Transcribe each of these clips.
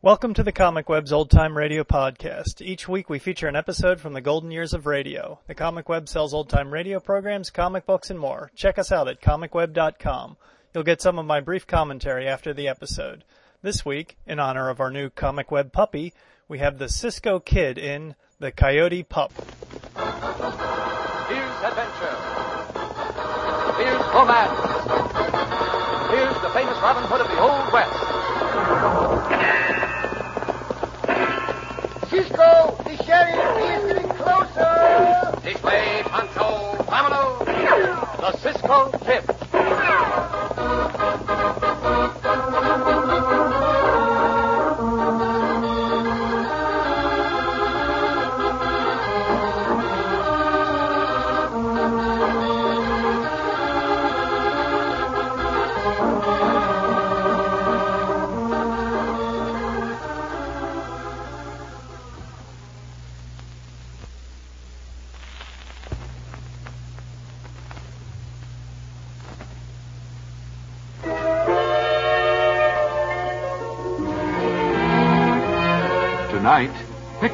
Welcome to the Comic Web's Old Time Radio Podcast. Each week we feature an episode from the golden years of radio. The Comic Web sells old time radio programs, comic books, and more. Check us out at comicweb.com. You'll get some of my brief commentary after the episode. This week, in honor of our new Comic Web puppy, we have the Cisco Kid in The Coyote Pup. Here's adventure. Here's romance. Here's the famous Robin Hood of the Old West. Cisco, the sheriff, is getting closer. This way, Pancho, vámonos. The Cisco Kid.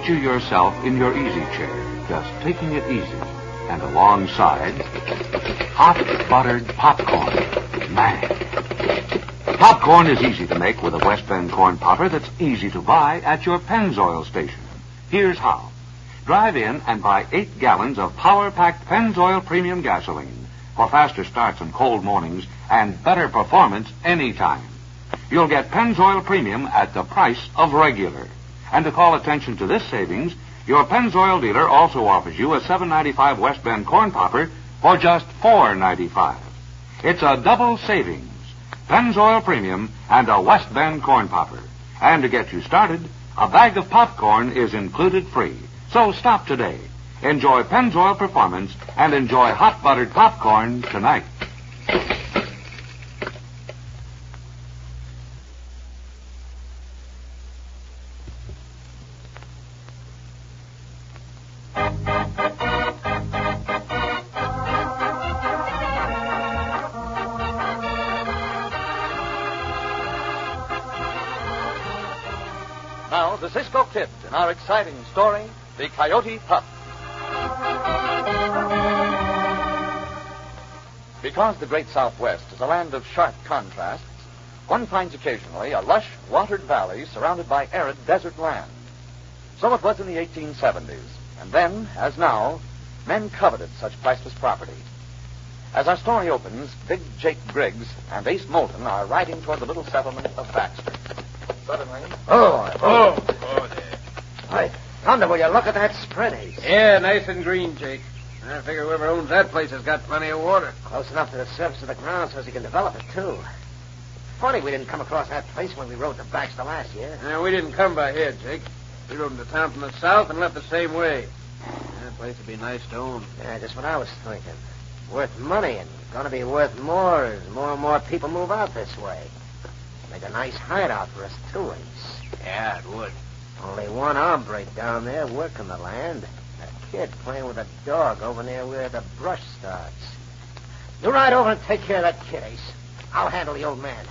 Picture yourself in your easy chair, just taking it easy. And alongside, hot buttered popcorn. Man. Popcorn is easy to make with a West Bend corn popper that's easy to buy at your Pennzoil station. Here's how. Drive in and buy eight gallons of power-packed Pennzoil premium gasoline for faster starts on cold mornings and better performance anytime. You'll get Pennzoil Premium at the price of regular. And to call attention to this savings, your Pennzoil dealer also offers you a 7.95 West Bend corn popper for just 4.95. It's a double savings. Pennzoil Premium and a West Bend corn popper. And to get you started, a bag of popcorn is included free. So stop today. Enjoy Pennzoil Performance and enjoy hot buttered popcorn tonight. Our exciting story, The Coyote Pup. Because the great Southwest is a land of sharp contrasts, one finds occasionally a lush, watered valley surrounded by arid desert land. So it was in the 1870s, and then, as now, men coveted such priceless property. As our story opens, Big Jake Briggs and Ace Moulton are riding toward the little settlement of Baxter. Suddenly, Oh, Oh, thunder, will you look at that spread, Ace? Yeah, nice and green, Jake. I figure whoever owns that place has got plenty of water. Close enough to the surface of the ground so as he can develop it, too. Funny we didn't come across that place when we rode to Baxter last year. Yeah, we didn't come by here, Jake. We rode into town from the south and left the same way. That place would be nice to own. Yeah, just what I was thinking. Worth money and gonna be worth more as more and more people move out this way. Make a nice hideout for us, too, Ace. Yeah, it would. Only one hombre down there working the land. A kid playing with a dog over near where the brush starts. You ride over and take care of that kid, Ace. I'll handle the old man.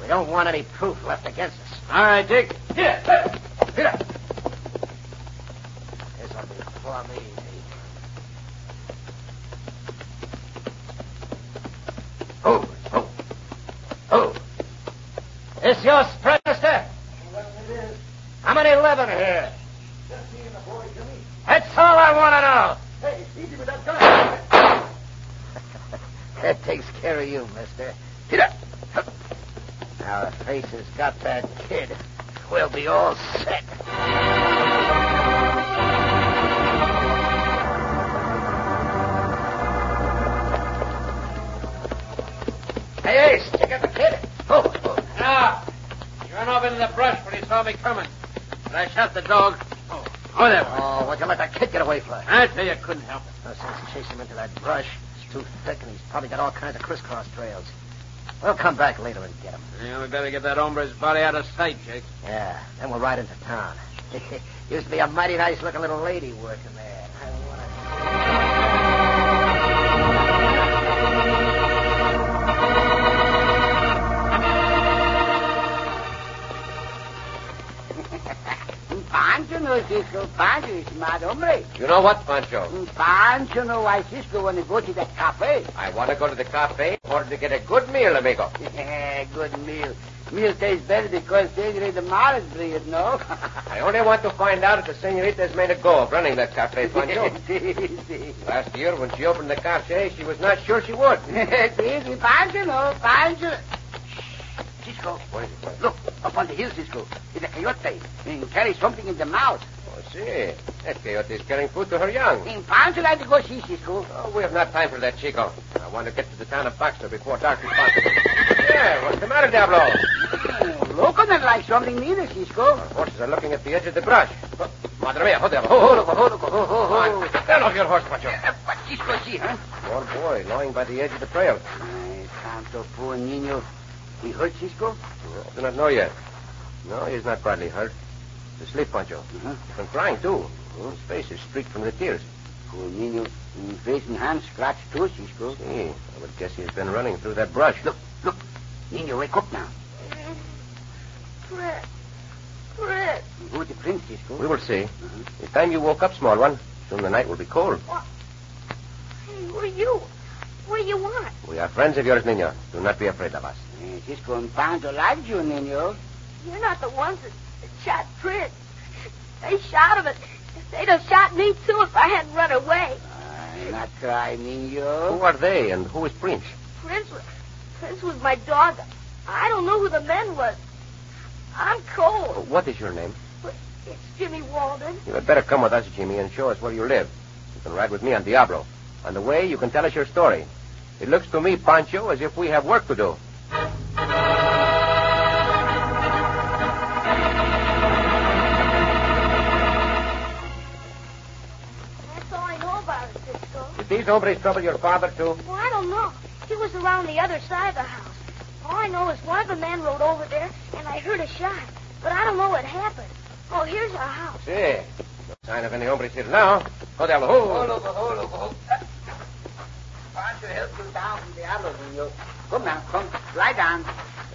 We don't want any proof left against us. All right, Jake. Here, here, here. This'll be plumb easy. Oh, oh, oh. This your spread, mister? How many live in here? That's all I want to know. Hey, easy with that gun. that takes care of you, mister. Get up. Now the faces got that kid. We'll be all set. Hey, Ace, you got the kid? Oh, oh. Now, he ran off into the brush when he saw me coming. I shot the dog. Oh, oh there. Oh, what'd you let that kid get away for? I tell you, I couldn't help it. No sense in chasing him into that brush. It's too thick, and he's probably got all kinds of crisscross trails. We'll come back later and get him. Yeah, we better get that hombre's body out of sight, Jake. Yeah, then we'll ride into town. Used to be a mighty nice looking little lady working there. Pancho no, Cisco. Pancho is smart hombre. You know what, Pancho? Mm, Pancho know why Cisco want to go to that cafe. I want to go to the cafe in order to get a good meal, amigo. Good meal. Meal tastes better because Senorita Mara's bring it, no? I only want to find out if the senorita has made a go of running that cafe, Pancho. Last year, when she opened the cafe, she was not sure she would. Easy, Pancho, no, Pancho. Cisco, What is it? look, up on the hill, Cisco. It's a coyote. And carries something in the mouth. Oh, see. That coyote is carrying food to her young. And Pancho like to go see Cisco. Oh, we have not time for that, Chico. I want to get to the town of Baxter before dark is fine. Yeah, what's the matter, Diablo? Oh, look on it like something neither, Cisco. Our horses are looking at the edge of the brush. Oh, Madre mia, hold Diablo. Hold, hold, hold, hold, hold, hold. Get down off your horse, Pancho. Uh, What Cisco see, huh? Poor boy, lying by the edge of the trail. Ay, Santo poor niño. He hurt Cisco? I do not know yet. No, he is not badly hurt. He's asleep, Pancho. Uh-huh. He's been crying, too. His face is streaked from the tears. Poor niño. In face and hands scratched too, Cisco. See, I would guess he's been running through that brush. Look, look. Niño, wake up now. Fred. Fred. Who's the prince, Cisco? We will see. It's time you woke up, small one. Soon the night will be cold. What? Hey, who are you? What do you want? We are friends of yours, Nino. Do not be afraid of us. Cisco and Pancho like you, niño. You're not the ones that, that shot Prince. They shot him, and they'd have shot me too if I hadn't run away. Ay, not cry, Who are they, and who is Prince? Prince was, Prince was my dog. I don't know who the men was. I'm cold. What is your name? It's Jimmy Walden. You had better come with us, Jimmy, and show us where you live. You can ride with me on Diablo. On the way, you can tell us your story. It looks to me, Pancho, as if we have work to do. Did these hombres trouble your father, too? Well, I don't know. He was around the other side of the house. All I know is one of the men rode over there, and I heard a shot. But I don't know what happened. Oh, here's our house. See. No sign of any hombres here now. Go, down the Diablo. Oh, Ho. look, oh, look, oh. Pancho help you down from the other, niño. Come now, come. Lie down.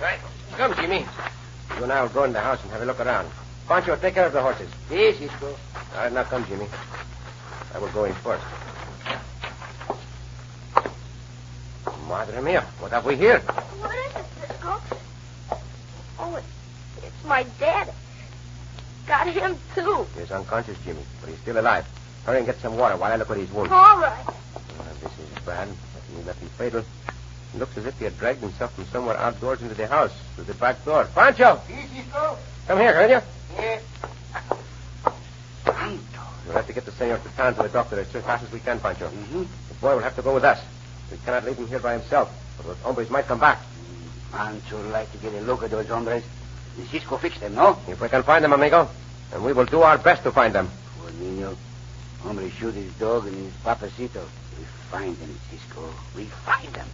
Right. Come, Jimmy. You and I will go in the house and have a look around. Pancho, take care of the horses. Yes, Cisco. All right, now come, Jimmy. I will go in first. Madre mia, what have we here? What is it, Cisco? Oh, it, it's my dad. Got him, too. He's unconscious, Jimmy, but he's still alive. Hurry and get some water while I look at his wound. All right. Ah, this is bad. He left him fatal. It looks as if he had dragged himself from somewhere outdoors into the house through the back door. Pancho! Yes, Cisco. Come here, can you? Yes. Pancho. We'll have to get the senor to town to the doctor as fast as we can, Pancho. Mm-hmm. The boy will have to go with us. We cannot leave him here by himself, for those hombres might come back. Pancho would like to get a look at those hombres. And Cisco fix them, no? If we can find them, amigo, and we will do our best to find them. Poor niño. Hombre shoot his dog and his papacito. We find them, Cisco. We find them.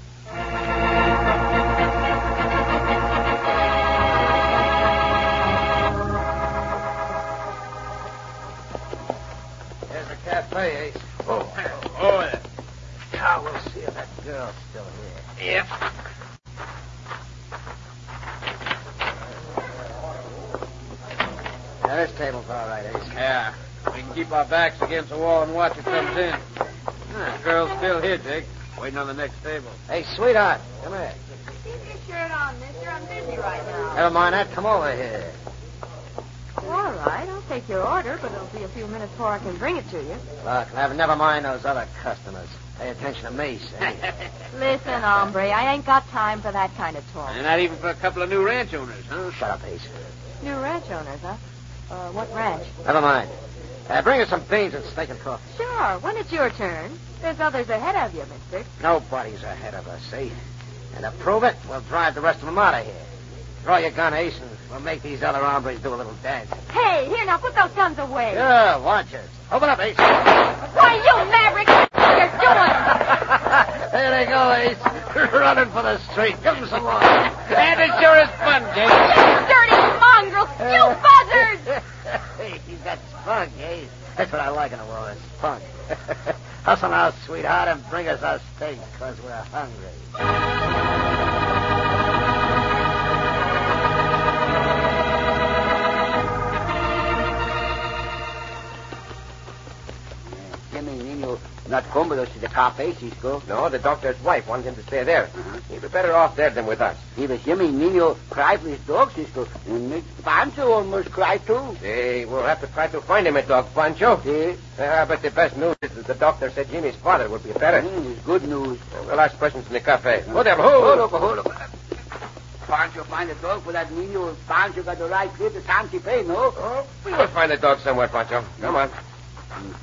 There's a cafe, Ace. Oh. Oh, yeah. Now we'll see girl's still here. Yep. Now, this table's all right, Ace. Yeah. We can keep our backs against the wall and watch it comes in. The girl's still here, Jake. Waiting on the next table. Hey, sweetheart, come here. Keep your shirt on, mister. I'm busy right now. Never mind that. Come over here. All right, I'll take your order, but it'll be a few minutes before I can bring it to you. Look, never, never mind those other customers. Pay attention to me, see? Listen, hombre, I ain't got time for that kind of talk. And not even for a couple of new ranch owners, huh? Shut up, Ace. New ranch owners, huh? Uh, what ranch? Never mind. Uh, bring us some beans and steak and coffee. Sure, when it's your turn. There's others ahead of you, mister. Nobody's ahead of us, see? And to prove it, we'll drive the rest of them out of here. Draw your gun, Ace, and we'll make these other hombres do a little dance. Hey, here, now put those guns away. Yeah, watch it. Open up, Ace. Why, you maverick! Are you doing? there they go, Ace. Running for the street. Give them some more. And it sure is fun, Jake. Eh? Dirty mongrels! You buzzards! hey, that's spunk, Ace. That's what I like in a woman, spunk. Hustle now, sweetheart, and bring us our steak, because we're hungry. Not come with us to the cafe, Cisco. No, the doctor's wife wants him to stay there. Uh-huh. He'd be better off there than with us. He was hearing Nino cry for his dog, Cisco. And make Pancho almost cry, too. Hey, we'll have to try to find him a dog, Pancho. See? Uh, but the best news is that the doctor said Jimmy's father would be better. Mm, it's good news. Uh, We'll ask questions in the cafe. There, Hold who? up, hold up. Pancho find a dog for that Nino. Pancho got the right kid to Santa Fe, no? Oh, we will find the dog somewhere, Pancho. Come on.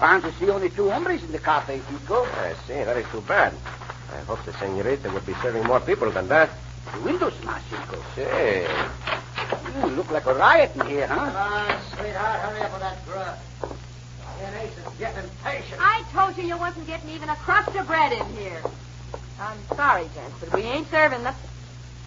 And to see only two hombres in the cafe, Cisco. I see. That is too bad. I hope the senorita would be serving more people than that. The window smash, Cisco. Say, Mm, look like a riot in here, huh? Uh, sweetheart, hurry up with that grub. Ace is getting impatient. I told you you wasn't getting even a crust of bread in here. I'm sorry, gents, but we ain't serving the...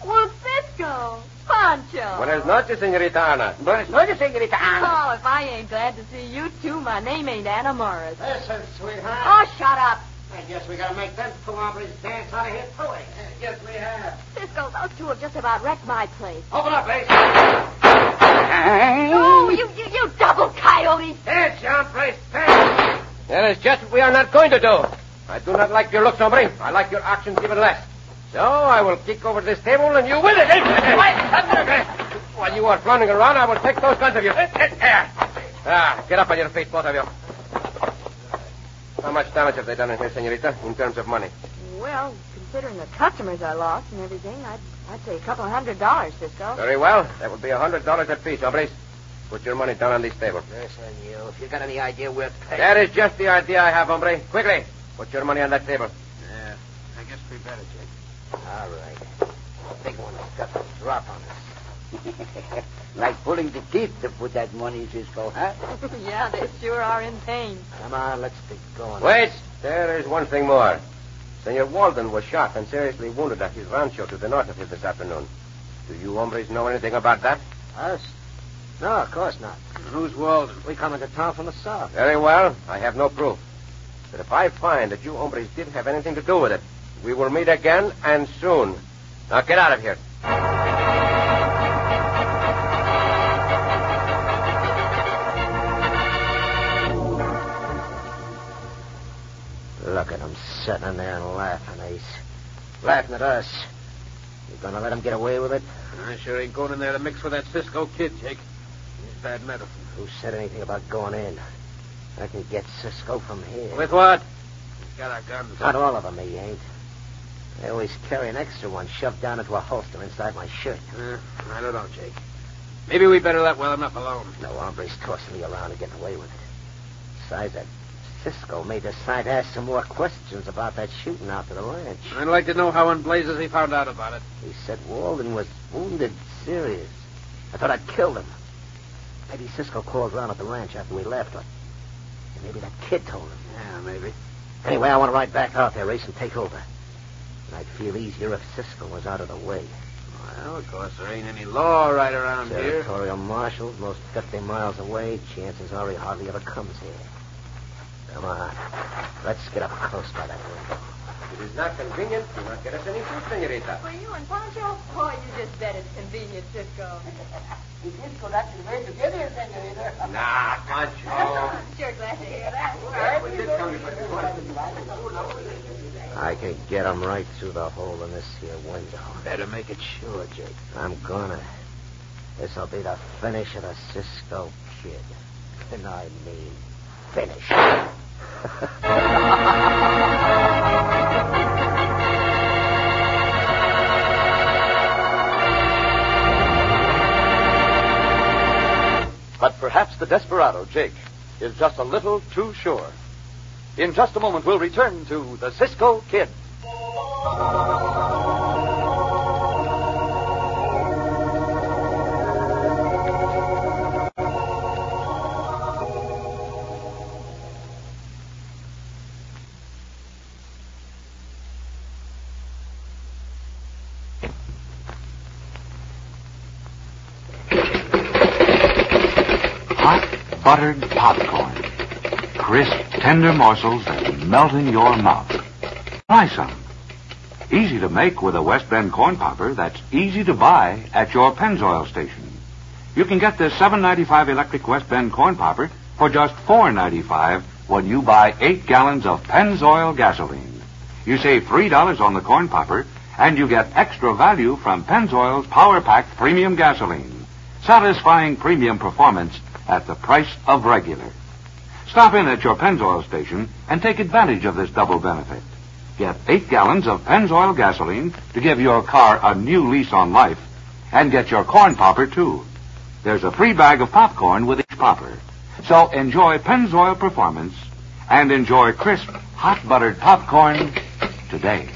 Well, Cisco, Pancho. Buenas noches, senorita Ana. Buenas noches, señorita Ana. Oh, if I ain't glad to see you too, my name ain't Anna Morris. Listen, sweetheart. Oh, shut up. I guess we gotta make them two hombres dance out of here, too. eh? Yes, we have. Cisco, those two have just about wrecked my place. Open up, Ace. Oh, you, you, you double coyote. Yes, hombre, dance. That is just what we are not going to do. I do not like your looks, hombre. I like your actions even less. So I will kick over this table and you will it. While you are flaunting around, I will take those guns of you. Ah, get up on your feet, both of you. How much damage have they done in here, senorita, in terms of money? Well, considering the customers I lost and everything, I'd, I'd say a couple of hundred dollars, Cisco. Very well. That would be a hundred dollars apiece, hombres. Put your money down on this table. Listen, you. If you've got any idea where... That is just the idea I have, hombre. Quickly, put your money on that table. Yeah, I guess we better, Jake. All right. Big one's got to drop on us. like pulling the teeth to put that money, in Cisco, huh? yeah, they sure are in pain. Come on, let's get going. Wait, there is one thing more. Senor Walden was shot and seriously wounded at his rancho to the north of here this afternoon. Do you hombres know anything about that? Us? No, of course not. Who's Walden? We come into town from the south. Very well. I have no proof. But if I find that you hombres did have anything to do with it, we will meet again and soon. Now get out of here. Look at him sitting there and laughing, Ace. Laughing at us. You gonna let him get away with it? I sure ain't going in there to mix with that Cisco kid, Jake. He's bad medicine. Who said anything about going in? I can get Cisco from here. With what? He's got our guns. Not all of them, he ain't. I always carry an extra one shoved down into a holster inside my shirt. Uh, I don't know, Jake. Maybe we better let well enough alone. No hombres tossing me around and getting away with it. Besides, that Cisco may decide to ask some more questions about that shooting out to the ranch. I'd like to know how in blazes he found out about it. He said Walden was wounded serious. I thought I'd killed him. Maybe Cisco called around at the ranch after we left. Or maybe that kid told him. Yeah, maybe. Anyway, I want to ride back out there, race, and take over. And I'd feel easier if Cisco was out of the way. Well, of course, there ain't any law right around here. Territorial marshals, most 50 miles away. Chances are he hardly ever comes here. Come on. Let's get up close by that window. It is not convenient. Do not get us any food, senorita. For you and Pancho? Oh, you just bet it's convenient, Cisco. Cisco, that's the way to get here, senorita. Nah, Pancho. I'm sure glad to hear that. I can get him right through the hole in this here window. Better make it sure, Jake. I'm gonna. This'll be the finish of the Cisco kid. And I mean finish. But perhaps the desperado, Jake, is just a little too sure. In just a moment, we'll return to the Cisco Kid. Hot buttered tender morsels that melt in your mouth. Try some. Easy to make with a West Bend corn popper that's easy to buy at your Pennzoil station. You can get this 7.95 electric West Bend corn popper for just 4.95 when you buy eight gallons of Pennzoil gasoline. You save $3 on the corn popper, and you get extra value from Pennzoil's Power Pack Premium Gasoline, satisfying premium performance at the price of regular. Stop in at your Pennzoil station and take advantage of this double benefit. Get eight gallons of Pennzoil gasoline to give your car a new lease on life, and get your corn popper too. There's a free bag of popcorn with each popper. So enjoy Pennzoil performance and enjoy crisp, hot buttered popcorn today.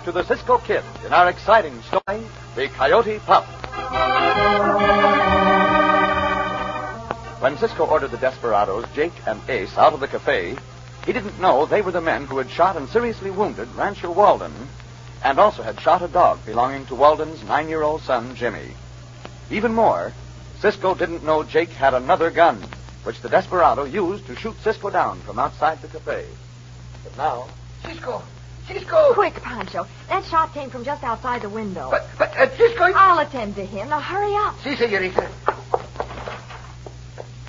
Back to the Cisco Kid in our exciting story, The Coyote Pup. When Cisco ordered the desperados, Jake and Ace, out of the cafe, he didn't know they were the men who had shot and seriously wounded Rancher Walden and also had shot a dog belonging to Walden's nine year old son, Jimmy. Even more, Cisco didn't know Jake had another gun, which the desperado used to shoot Cisco down from outside the cafe. But now, Cisco! Cisco! Quick, Pancho. That shot came from just outside the window. But, but, uh, Cisco... I'll attend to him. Now, hurry up. Si, senorita.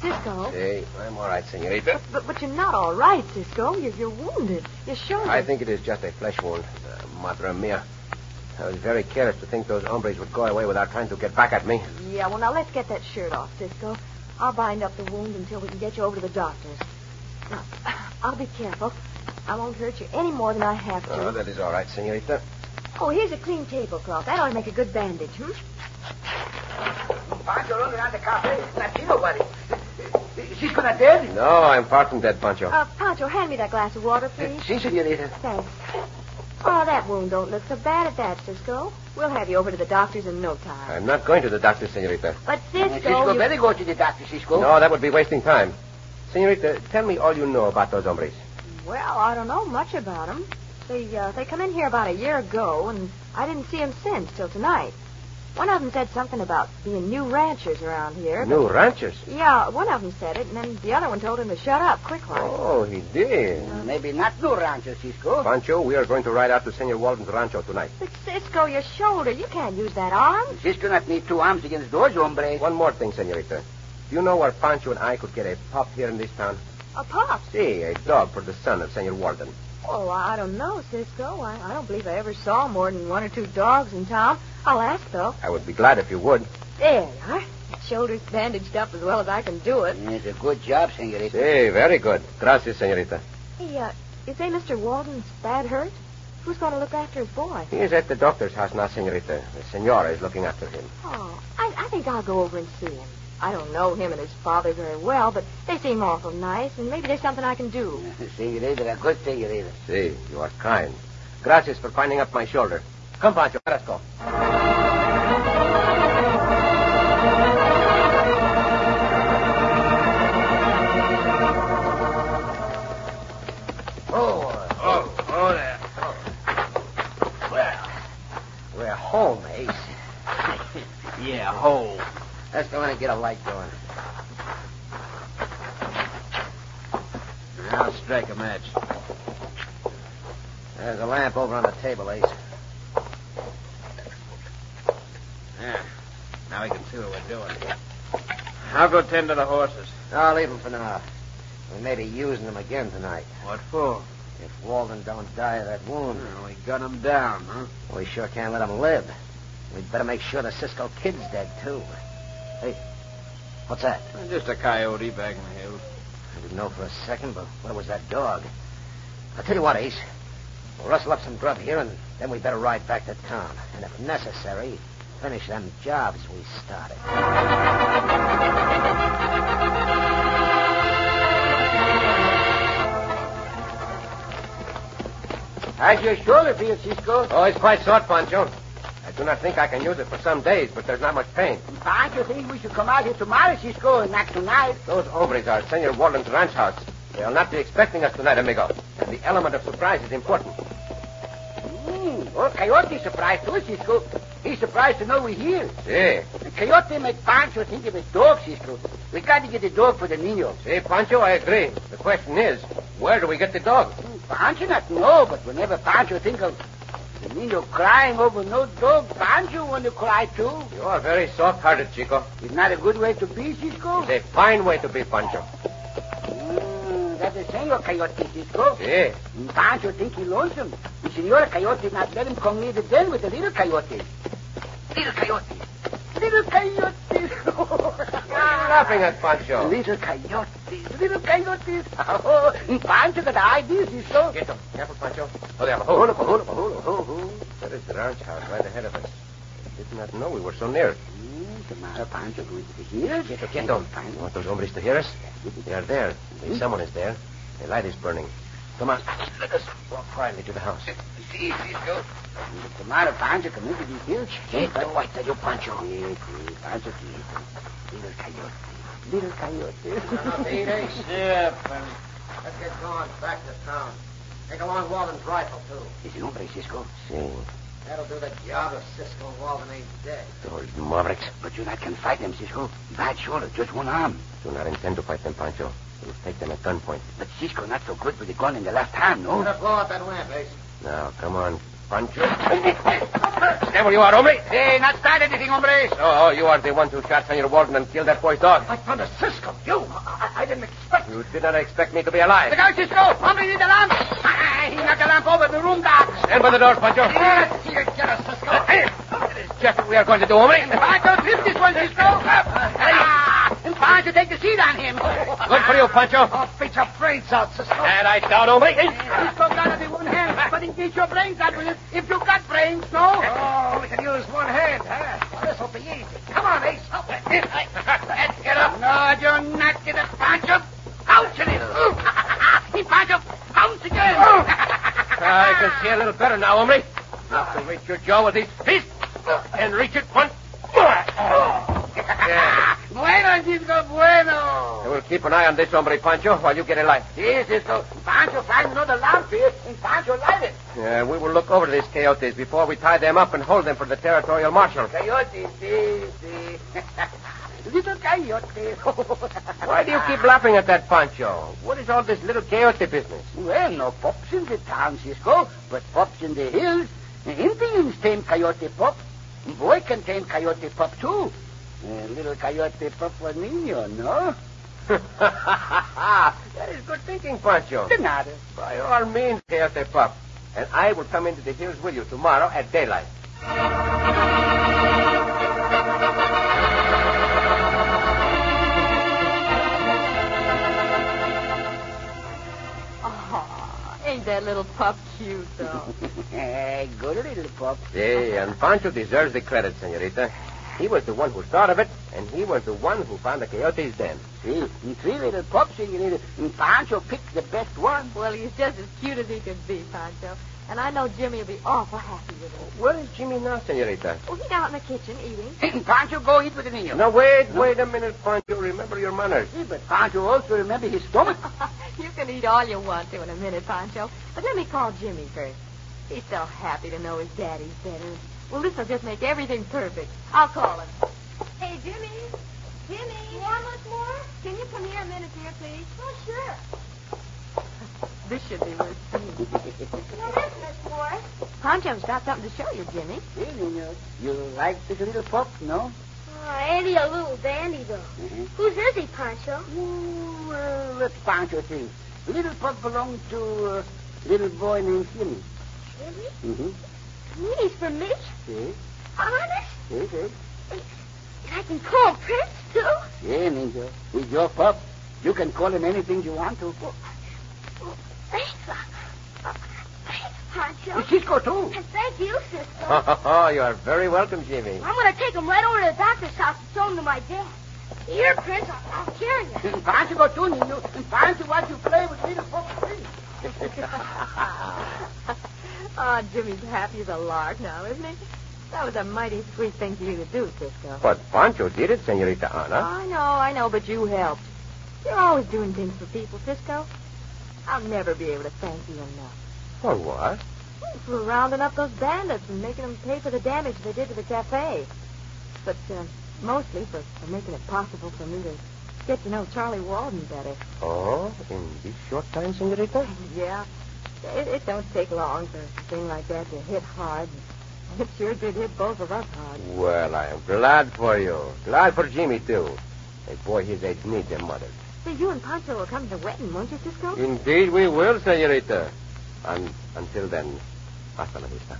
Cisco. Hey, I'm all right, senorita. But, but you're not all right, Cisco. You're, wounded. you're wounded. Your shoulder. I think it is just a flesh wound, uh, madre mia. I was very careless to think those hombres would go away without trying to get back at me. Yeah, well, now let's get that shirt off, Cisco. I'll bind up the wound until we can get you over to the doctor's. Now, I'll be careful. I won't hurt you any more than I have to. Oh, that is all right, senorita. Oh, here's a clean tablecloth. That ought to make a good bandage, hmm? Pancho running around the cafe. Not see nobody. Cisco not dead? No, I'm far from dead, Pancho. Uh, Pancho, hand me that glass of water, please. Si, senorita. Thanks. Oh, that wound don't look so bad at that, Cisco. We'll have you over to the doctor's in no time. I'm not going to the doctor, senorita. But Cisco, Cisco you... better go to the doctor, Cisco. No, that would be wasting time. Senorita, tell me all you know about those hombres. Well, I don't know much about them. They uh, they come in here about a year ago, and I didn't see them since till tonight. One of them said something about being new ranchers around here. New ranchers. Yeah, one of them said it, and then the other one told him to shut up quickly. Oh, he did. Maybe not new rancho, Cisco. Pancho, we are going to ride out to Senor Walden's rancho tonight. But Cisco, your shoulder, you can't use that arm. Cisco not need two arms against those hombres. One more thing, senorita. Do you know where Pancho and I could get a pup here in this town? A pup. See, a dog for the son of Senor Walden. Oh, I don't know, Cisco. I, I don't believe I ever saw more than one or two dogs in town. I'll ask, though. I would be glad if you would. There you are. Shoulder's bandaged up as well as I can do it. It's a good job, senorita. Hey, very good. Gracias, senorita. Hey, uh, is they Mr. Walden's bad hurt? Who's going to look after his boy? He is at the doctor's house now, senorita. The senora is looking after him. Oh, I, I think I'll go over and see him. I don't know him and his father very well, but they seem awful nice, and maybe there's something I can do. See you later. a good senorita. See, you are kind. Gracias for finding up my shoulder. Come, Pancho, let us go. Oh, Oh, oh there. well, we're home, eh? Ace. Yeah, hole. Let's go in and get a light going. I'll strike a match. There's a lamp over on the table, Ace. Yeah. Now we can see what we're doing. I'll go tend to the horses. I'll leave them for now. We may be using them again tonight. What for? If Walden don't die of that wound, Well, we gun him down, huh? we sure can't let him live. We'd better make sure the Cisco kid's dead, too. Hey, what's that? Uh, just a coyote back in the hills. I didn't know for a second, but where was that dog? I'll tell you what, Ace. We'll rustle up some grub here, and then we better ride back to town. And if necessary, finish them jobs we started. How's your shoulder feel, Cisco? Oh, it's quite short, Pancho. I do not think I can use it for some days, but there's not much pain. Pancho think we should come out here tomorrow, Cisco, and not tonight. Those hombres are at Senor Walden's ranch house. They'll not be expecting us tonight, amigo. And the element of surprise is important. Hmm. Oh, Coyote surprised too, Cisco. He's surprised to know we're here. See. And Coyote make Pancho think of his dog, Cisco. We got to get the dog for the Nino. See, Pancho, I agree. The question is, where do we get the dog? Hmm, Pancho not know, but whenever Pancho think of the Nino crying over no dog, Pancho want to cry too. You are very soft-hearted, Chico. It's not a good way to be, Cisco. It's a fine way to be, Pancho. Mm, that's the Senor Coyote, Cisco. See. And Pancho think he lonesome. The Senor Coyote not let him come near the den with the little coyote. Little coyote. Little coyote. laughing at, Pancho? Little coyotes. Little coyotes. Oh, and Pancho got ideas, Cisco. Get them. Careful, Pancho. Oh, there. Hold Hold up, hold up, hold up, hold up. That is the ranch house right ahead of us. I did not know we were so near. Hmm, the matter, Pancho, going to the hills? Get them. Get them. You want those hombres to hear us? They are there. Maybe someone is there. The light is burning. Come on. Let us walk quietly to the house. See, Cisco. What's the matter, Pancho? Come into these hills. Get the white of you, Pancho. Yes, yes, Pancho, yes. Little coyote. Little coyote. Eight ace sip, and let's get going back to town. Take along Walden's rifle, too. Is it hombre, Cisco? See. That'll do the job if Cisco and Walden ain't dead. Those mavericks But you not can fight them, Cisco. Bad shoulder, just one arm. do not intend to fight them, Pancho. We'll take them at gunpoint. But Cisco not so good with the gun in the left hand, no? Gonna blow out that lamp, Ace. Now, come on, Pancho. Stand where you are, hombre. Hey, not start anything, hombre. Oh, oh, you are the one who shot Senor Walden and killed that boy's dog. I found a Cisco. You? I, I didn't expect You did not expect me to be alive. Look out, Cisco. Hombre need the lamp. Ah, he knocked the lamp over the room, Doc. Stand by the door, Pancho. Let's you get us, is just what we are going to do, hombre. Pancho, flip this one, Cisco. Ah, and Pancho take the seat on him. Good for you, Pancho. I'll beat your brains out, Cisco. And I doubt, hombre. Cisco got it in one hand, but in case your brains out with it, if you got brains, no? Oh, we can use one hand, huh? Well, this'll be easy. Come on, Ace. With. Let's get up. No, you're not get it, Pancho. Ouch it is. He Pancho, pounce again. I can see a little better now, hombre. Have to reach your jaw with these fists and reach it once. Yeah. Bueno, Cisco, bueno. We'll keep an eye on this hombre, Pancho, while you get a light. Yes, Cisco. Pancho find another lamp here, and Pancho light it. Yeah, we will look over these coyotes before we tie them up and hold them for the territorial marshal. Coyote, see, see. Little coyote. Why do you keep laughing at that, Pancho? What is all this little coyote business? Well, no pups in the town, Cisco, but pups in the hills. Indians tame coyote pup. Boy can tame coyote pup, too. Uh, little coyote pup for Nino, no? that is good thinking, Pancho. De nada. By all means, coyote pup. And I will come into the hills with you tomorrow at daylight. That little pup cute, though? Hey, good little pup. See, and Pancho deserves the credit, senorita. He was the one who thought of it, and he was the one who found the coyote's den. See, and three little pups, senorita. And Pancho picked the best one. well, he's just as cute as he can be, Pancho. And I know Jimmy will be awful happy with it. Where is Jimmy now, senorita? Oh, he's out in the kitchen eating. And Pancho go eat with the Nino. Now, wait, wait a minute, Pancho. Remember your manners. See, but Pancho also remember his stomach. you can eat all you want to in a minute, Pancho. But let me call Jimmy first. He's so happy to know his daddy's better. Well, this'll just make everything perfect. I'll call him. Hey, Jimmy. Jimmy. You want much more? Can you come here a minute, dear, please? Oh, sure. This should be worth seeing. Now, this, Miss Morris. Pancho's got something to show you, Jimmy. See, Nino, you like this little pup, no? Oh, ain't he a little dandy, though? Mhm. Whose is he, Pancho? Ooh, well, let Pancho think. Little pup belonged to a little boy named Jimmy. Jimmy? Mm-hmm. He's for me? See? Honest? See, see? And I can call him Prince, too? Yeah, Ninja. He's your pup. You can call him anything you want to. Oh, Cisco, too. Thank you, Cisco. Oh, you are very welcome, Jimmy. I'm going to take him right over to the doctor's house and show him to my dad. Here, Prince, I'll, I'll carry you. And Pancho go too, Nino. And Pancho watch you play with little pup, too. oh, Jimmy's happy as a lark now, isn't he? That was a mighty sweet thing for you to do, Cisco. But Pancho did it, senorita Ana. I know, I know, but you helped. You're always doing things for people, Cisco. I'll never be able to thank you enough. For what? For rounding up those bandits and making them pay for the damage they did to the cafe. But uh, mostly for, for making it possible for me to get to know Charlie Walden better. Oh, in this short time, senorita? Yeah. It, it don't take long for a thing like that to hit hard. It sure did hit both of us hard. Well, I am glad for you. Glad for Jimmy, too. A boy his age needs a mother. Say, you and Pancho will come to the wedding, won't you, Cisco? Indeed we will, senorita. And until then, hasta la vista.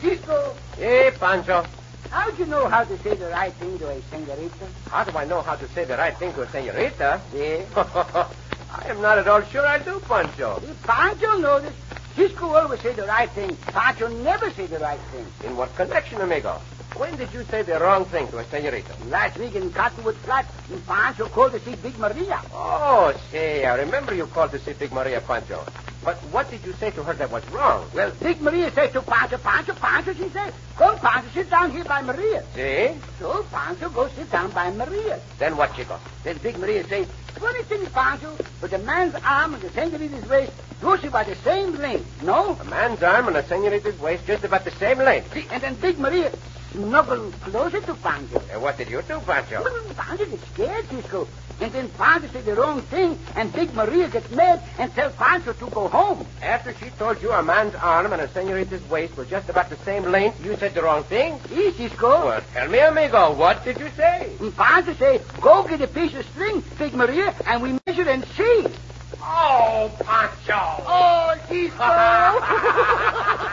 Cisco, Hey, Pancho. How'd you know how to say the right thing to a senorita? How do I know how to say the right thing to a senorita? Yeah. I am not at all sure I do, Pancho. Pancho noticed. Cisco always say the right thing. Pancho never say the right thing. In what connection, amigo? When did you say the wrong thing to a senorita? Last week in Cottonwood Flat, Pancho called to see Big Maria. Oh, say, I remember you called to see Big Maria Pancho. But what did you say to her that was wrong? Well, Big Maria says to Pancho, Pancho, Pancho, she says, come, Pancho, sit down here by Maria. See? So Pancho goes sit down by Maria. Then what, Chico? Then Big Maria says, funny thing, Pancho, but the man's arm and the senorita's waist goes about the same length, no? A man's arm and a senorita's waist just about the same length. See, and then Big Maria snuggled closer to Pancho. And what did you do, Pancho? Well, Pancho gets scared, Cisco. And then Pancho said the wrong thing, and Big Maria gets mad and tells Pancho to go home. After she told you a man's arm and a senorita's waist were just about the same length, you said the wrong thing? See, Cisco? Well, tell me, amigo, what did you say? Pancho say, go get a piece of string, Big Maria, and we measure and see. Oh, Pancho! Oh,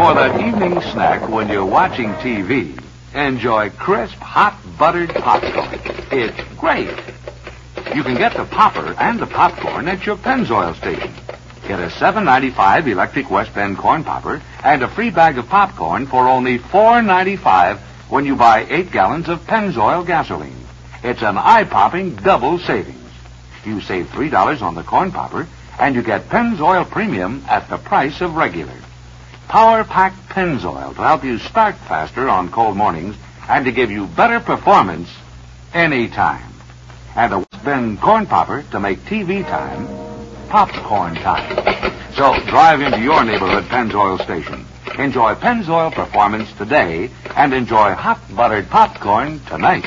For that evening snack when you're watching TV, enjoy crisp, hot, buttered popcorn. It's great. You can get the popper and the popcorn at your Pennzoil station. Get a $7.95 electric West Bend corn popper and a free bag of popcorn for only $4.95 when you buy eight gallons of Pennzoil gasoline. It's an eye-popping double savings. You save $3 on the corn popper, and you get Pennzoil Premium at the price of regular. Power packed Pennzoil to help you start faster on cold mornings and to give you better performance anytime. And a West corn popper to make TV time popcorn time. So drive into your neighborhood Pennzoil station. Enjoy Pennzoil performance today and enjoy hot buttered popcorn tonight.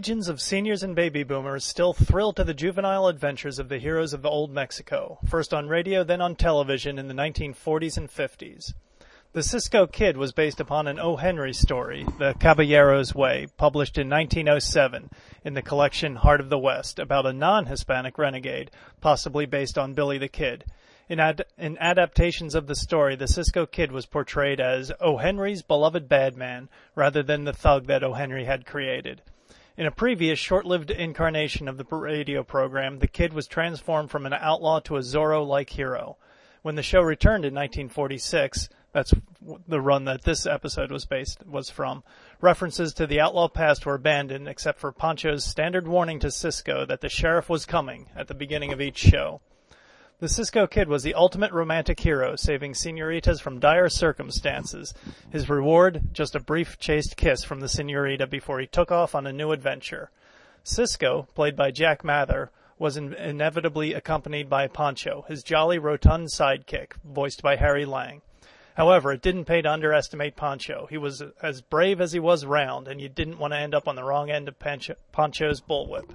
Legions of seniors and baby boomers still thrill to the juvenile adventures of the heroes of old Mexico, first on radio, then on television in the 1940s and 50s. The Cisco Kid was based upon an O. Henry story, The Caballero's Way, published in 1907 in the collection Heart of the West, about a non-Hispanic renegade, possibly based on Billy the Kid. In, ad- in adaptations of the story, the Cisco Kid was portrayed as O. Henry's beloved bad man rather than the thug that O. Henry had created. In a previous short-lived incarnation of the radio program, the kid was transformed from an outlaw to a Zorro-like hero. When the show returned in 1946, that's the run that this episode was based was from. References to the outlaw past were abandoned except for Pancho's standard warning to Cisco that the sheriff was coming at the beginning of each show. The Cisco Kid was the ultimate romantic hero, saving senoritas from dire circumstances. His reward, just a brief chaste kiss from the senorita before he took off on a new adventure. Cisco, played by Jack Mather, was in- inevitably accompanied by Pancho, his jolly rotund sidekick, voiced by Harry Lang. However, it didn't pay to underestimate Pancho. He was as brave as he was round, and you didn't want to end up on the wrong end of Pancho- Pancho's bullwhip.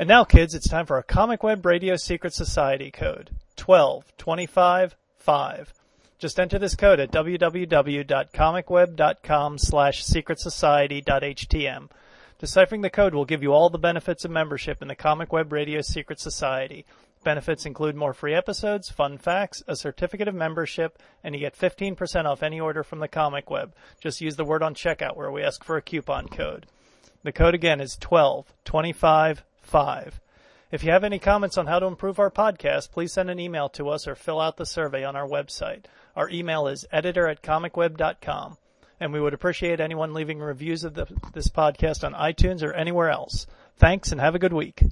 And now, kids, it's time for a Comic Web Radio Secret Society code 12255. Just enter this code at www.comicweb.com slash secretsociety.htm. Deciphering the code will give you all the benefits of membership in the Comic Web Radio Secret Society. Benefits include more free episodes, fun facts, a certificate of membership, and you get 15% off any order from the Comic Web. Just use the word on checkout where we ask for a coupon code. The code again is 12255. If you have any comments on how to improve our podcast, please send an email to us or fill out the survey on our website. Our email is editor at comicweb.com. And we would appreciate anyone leaving reviews of the, this podcast on iTunes or anywhere else. Thanks and have a good week.